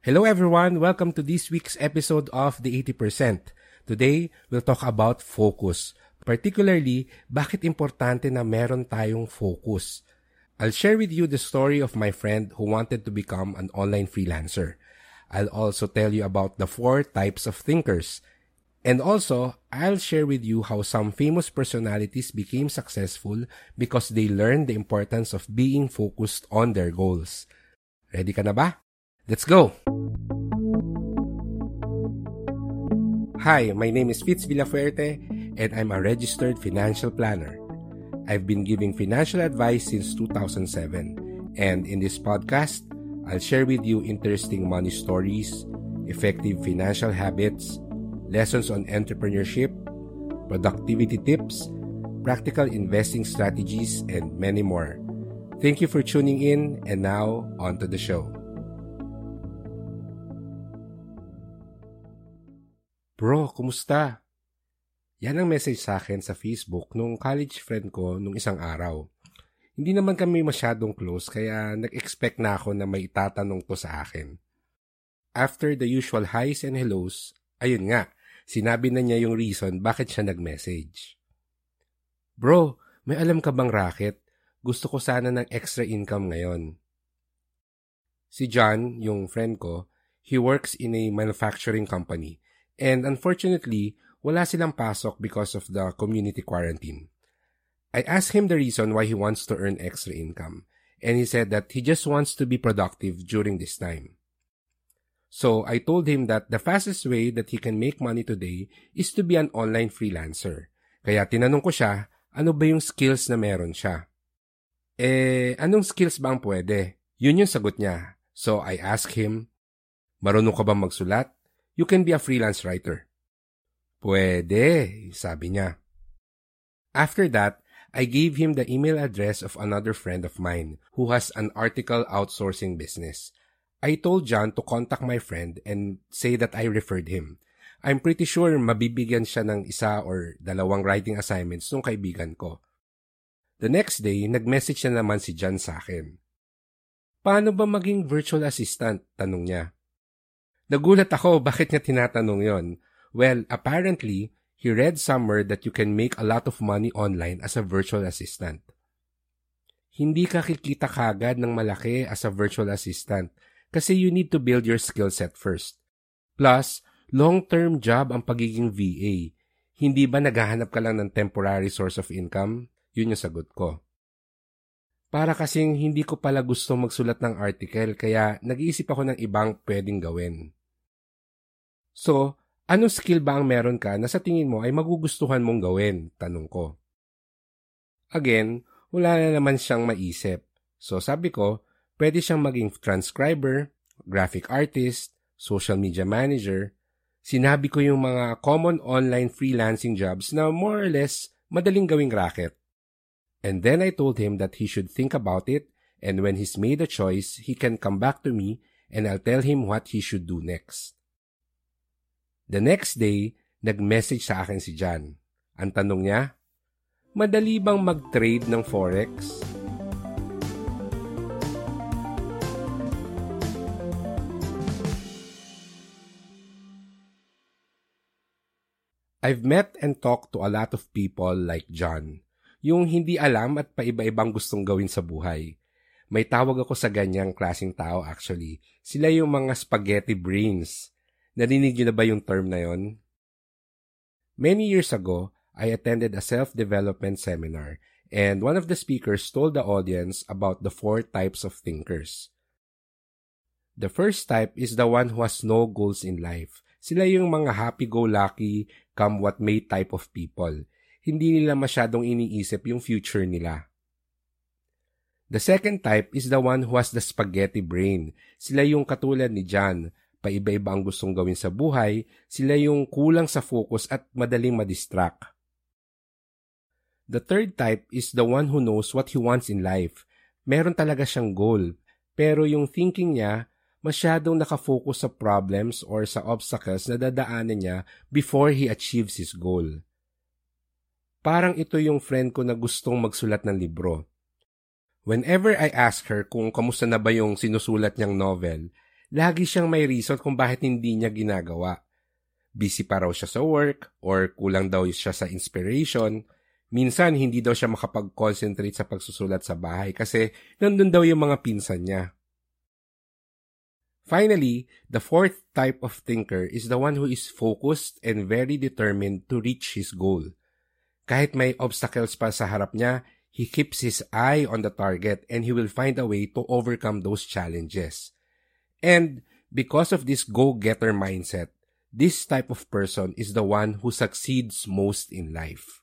Hello everyone, welcome to this week's episode of The 80%. Today, we'll talk about focus. Particularly, bakit importante na meron tayong focus. I'll share with you the story of my friend who wanted to become an online freelancer. I'll also tell you about the four types of thinkers. And also, I'll share with you how some famous personalities became successful because they learned the importance of being focused on their goals. Ready ka na ba? Let's go! Hi, my name is Fitz Villafuerte and I'm a registered financial planner. I've been giving financial advice since 2007 and in this podcast, I'll share with you interesting money stories, effective financial habits, lessons on entrepreneurship, productivity tips, practical investing strategies, and many more. Thank you for tuning in and now on to the show. Bro, kumusta? Yan ang message sa akin sa Facebook nung college friend ko nung isang araw. Hindi naman kami masyadong close kaya nag-expect na ako na may itatanong to sa akin. After the usual highs and hellos, ayun nga, sinabi na niya yung reason bakit siya nag-message. Bro, may alam ka bang racket? Gusto ko sana ng extra income ngayon. Si John, yung friend ko, he works in a manufacturing company And unfortunately, wala silang pasok because of the community quarantine. I asked him the reason why he wants to earn extra income, and he said that he just wants to be productive during this time. So I told him that the fastest way that he can make money today is to be an online freelancer. Kaya tinanong ko siya, ano ba yung skills na meron siya? Eh, anong skills ba ang pwede? Yun yung sagot niya. So I asked him, marunong ka ba magsulat? You can be a freelance writer. Pwede, sabi niya. After that, I gave him the email address of another friend of mine who has an article outsourcing business. I told John to contact my friend and say that I referred him. I'm pretty sure mabibigyan siya ng isa or dalawang writing assignments nung kaibigan ko. The next day, nag-message na naman si John sa akin. Paano ba maging virtual assistant? Tanong niya. Nagulat ako bakit niya tinatanong yon. Well, apparently, he read somewhere that you can make a lot of money online as a virtual assistant. Hindi ka kikita kagad ng malaki as a virtual assistant kasi you need to build your skill set first. Plus, long-term job ang pagiging VA. Hindi ba naghahanap ka lang ng temporary source of income? Yun yung sagot ko. Para kasing hindi ko pala gusto magsulat ng article kaya nag-iisip ako ng ibang pwedeng gawin. So, anong skill ba ang meron ka na sa tingin mo ay magugustuhan mong gawin? Tanong ko. Again, wala na naman siyang maisip. So sabi ko, pwede siyang maging transcriber, graphic artist, social media manager. Sinabi ko yung mga common online freelancing jobs na more or less madaling gawing racket. And then I told him that he should think about it and when he's made a choice, he can come back to me and I'll tell him what he should do next. The next day, nag-message sa akin si John. Ang tanong niya, madali bang mag-trade ng Forex? I've met and talked to a lot of people like John, yung hindi alam at paiba-ibang gustong gawin sa buhay. May tawag ako sa ganyang klasing tao actually. Sila yung mga spaghetti brains Narinig niyo na ba yung term na yon? Many years ago, I attended a self-development seminar and one of the speakers told the audience about the four types of thinkers. The first type is the one who has no goals in life. Sila yung mga happy-go-lucky, come what may type of people. Hindi nila masyadong iniisip yung future nila. The second type is the one who has the spaghetti brain. Sila yung katulad ni John. Paiba-iba ang gustong gawin sa buhay, sila yung kulang sa focus at madaling madistract. The third type is the one who knows what he wants in life. Meron talaga siyang goal, pero yung thinking niya masyadong nakafocus sa problems or sa obstacles na dadaanan niya before he achieves his goal. Parang ito yung friend ko na gustong magsulat ng libro. Whenever I ask her kung kamusta na ba yung sinusulat niyang novel, lagi siyang may reason kung bakit hindi niya ginagawa. Busy pa raw siya sa work or kulang daw siya sa inspiration. Minsan hindi daw siya makapag-concentrate sa pagsusulat sa bahay kasi nandun daw yung mga pinsan niya. Finally, the fourth type of thinker is the one who is focused and very determined to reach his goal. Kahit may obstacles pa sa harap niya, he keeps his eye on the target and he will find a way to overcome those challenges. And because of this go-getter mindset, this type of person is the one who succeeds most in life.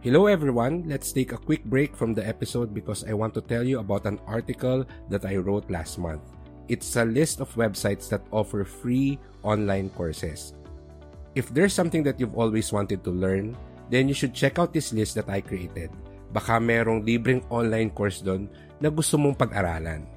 Hello everyone, let's take a quick break from the episode because I want to tell you about an article that I wrote last month. It's a list of websites that offer free online courses. If there's something that you've always wanted to learn, then you should check out this list that I created. Baka merong libreng online course doon na gusto mong pag-aralan.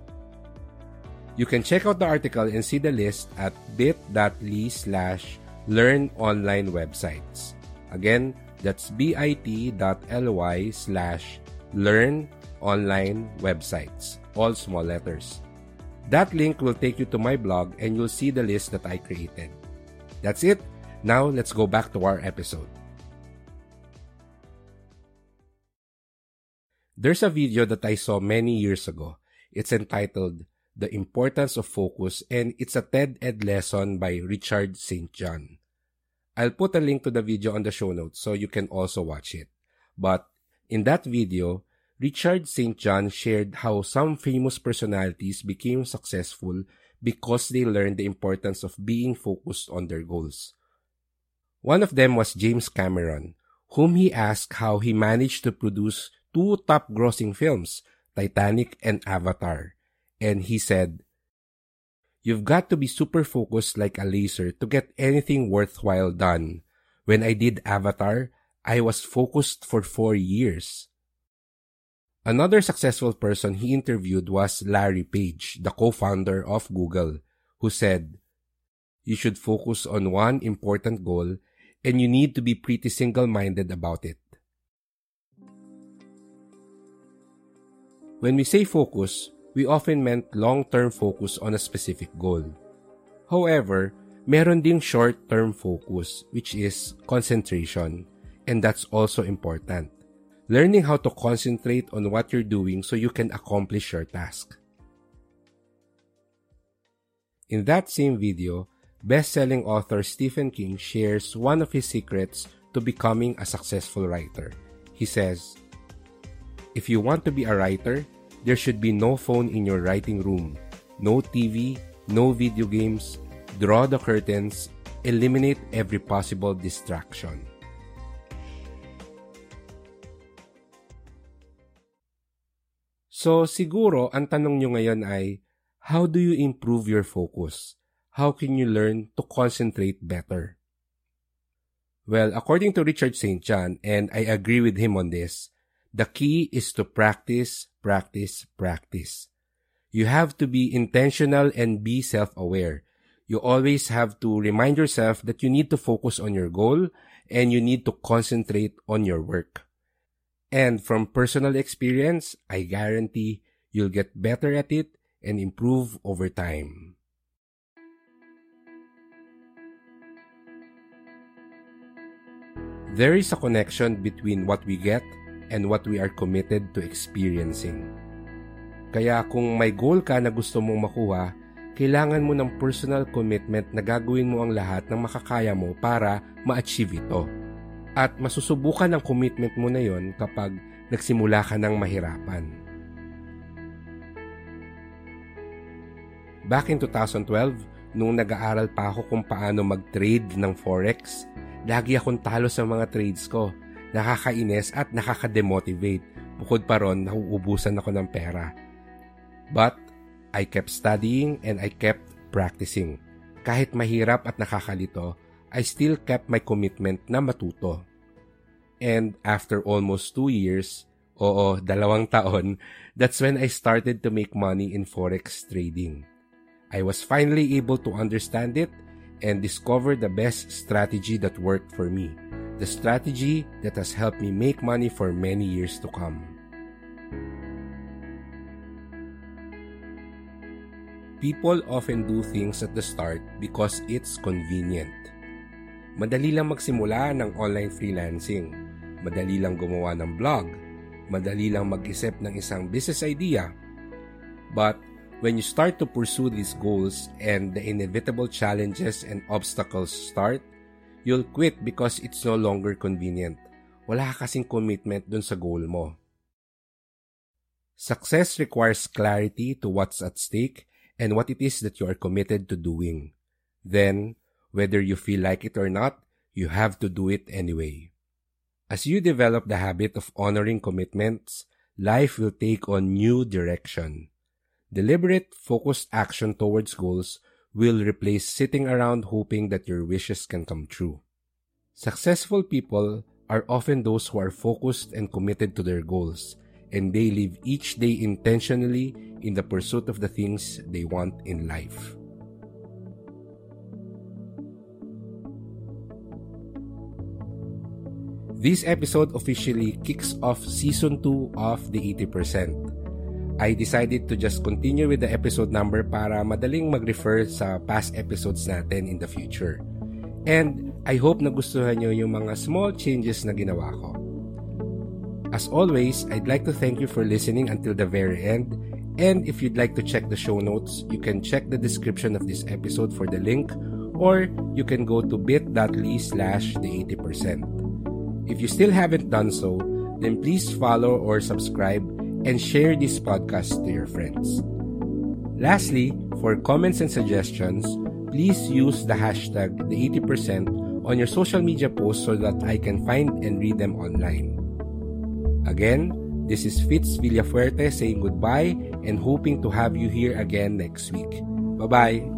You can check out the article and see the list at bit.ly slash learn online websites. Again, That's bit.ly slash learn online websites, all small letters. That link will take you to my blog and you'll see the list that I created. That's it. Now let's go back to our episode. There's a video that I saw many years ago. It's entitled The Importance of Focus and it's a TED Ed lesson by Richard St. John. I'll put a link to the video on the show notes so you can also watch it. But in that video, Richard St. John shared how some famous personalities became successful because they learned the importance of being focused on their goals. One of them was James Cameron, whom he asked how he managed to produce two top grossing films, Titanic and Avatar. And he said, You've got to be super focused like a laser to get anything worthwhile done. When I did Avatar, I was focused for four years. Another successful person he interviewed was Larry Page, the co-founder of Google, who said, You should focus on one important goal and you need to be pretty single-minded about it. When we say focus, we often meant long-term focus on a specific goal. However, meron ding short-term focus which is concentration and that's also important. Learning how to concentrate on what you're doing so you can accomplish your task. In that same video, best-selling author Stephen King shares one of his secrets to becoming a successful writer. He says, If you want to be a writer, There should be no phone in your writing room, no TV, no video games. Draw the curtains, eliminate every possible distraction. So siguro ang tanong nyo ngayon ay, how do you improve your focus? How can you learn to concentrate better? Well, according to Richard St. John, and I agree with him on this, the key is to practice, practice, practice. You have to be intentional and be self-aware. You always have to remind yourself that you need to focus on your goal and you need to concentrate on your work. And from personal experience, I guarantee you'll get better at it and improve over time. There is a connection between what we get and what we are committed to experiencing. Kaya kung may goal ka na gusto mong makuha, kailangan mo ng personal commitment na gagawin mo ang lahat ng makakaya mo para ma-achieve ito. At masusubukan ang commitment mo na yon kapag nagsimula ka ng mahirapan. Back in 2012, nung nag-aaral pa ako kung paano mag-trade ng Forex, Lagi akong talo sa mga trades ko. Nakakainis at nakaka-demotivate. Bukod pa ron, nauubusan ako ng pera. But, I kept studying and I kept practicing. Kahit mahirap at nakakalito, I still kept my commitment na matuto. And after almost two years, oo, dalawang taon, that's when I started to make money in forex trading. I was finally able to understand it and discover the best strategy that worked for me. The strategy that has helped me make money for many years to come. People often do things at the start because it's convenient. Madali lang magsimula ng online freelancing. Madali lang gumawa ng blog. Madali lang mag-isip ng isang business idea. But when you start to pursue these goals and the inevitable challenges and obstacles start, you'll quit because it's no longer convenient. Wala ka kasing commitment dun sa goal mo. Success requires clarity to what's at stake and what it is that you are committed to doing. Then, whether you feel like it or not, you have to do it anyway. As you develop the habit of honoring commitments, life will take on new direction. Deliberate, focused action towards goals will replace sitting around hoping that your wishes can come true. Successful people are often those who are focused and committed to their goals, and they live each day intentionally in the pursuit of the things they want in life. This episode officially kicks off season 2 of the 80%. I decided to just continue with the episode number para madaling mag-refer sa past episodes natin in the future. And I hope nagustuhan nyo yung mga small changes na ginawa ko. As always, I'd like to thank you for listening until the very end And if you'd like to check the show notes, you can check the description of this episode for the link or you can go to bit.ly slash the 80%. If you still haven't done so, then please follow or subscribe and share this podcast to your friends. Lastly, for comments and suggestions, please use the hashtag the 80% on your social media posts so that I can find and read them online. Again, This is Fitz Villafuerte saying goodbye and hoping to have you here again next week. Bye-bye!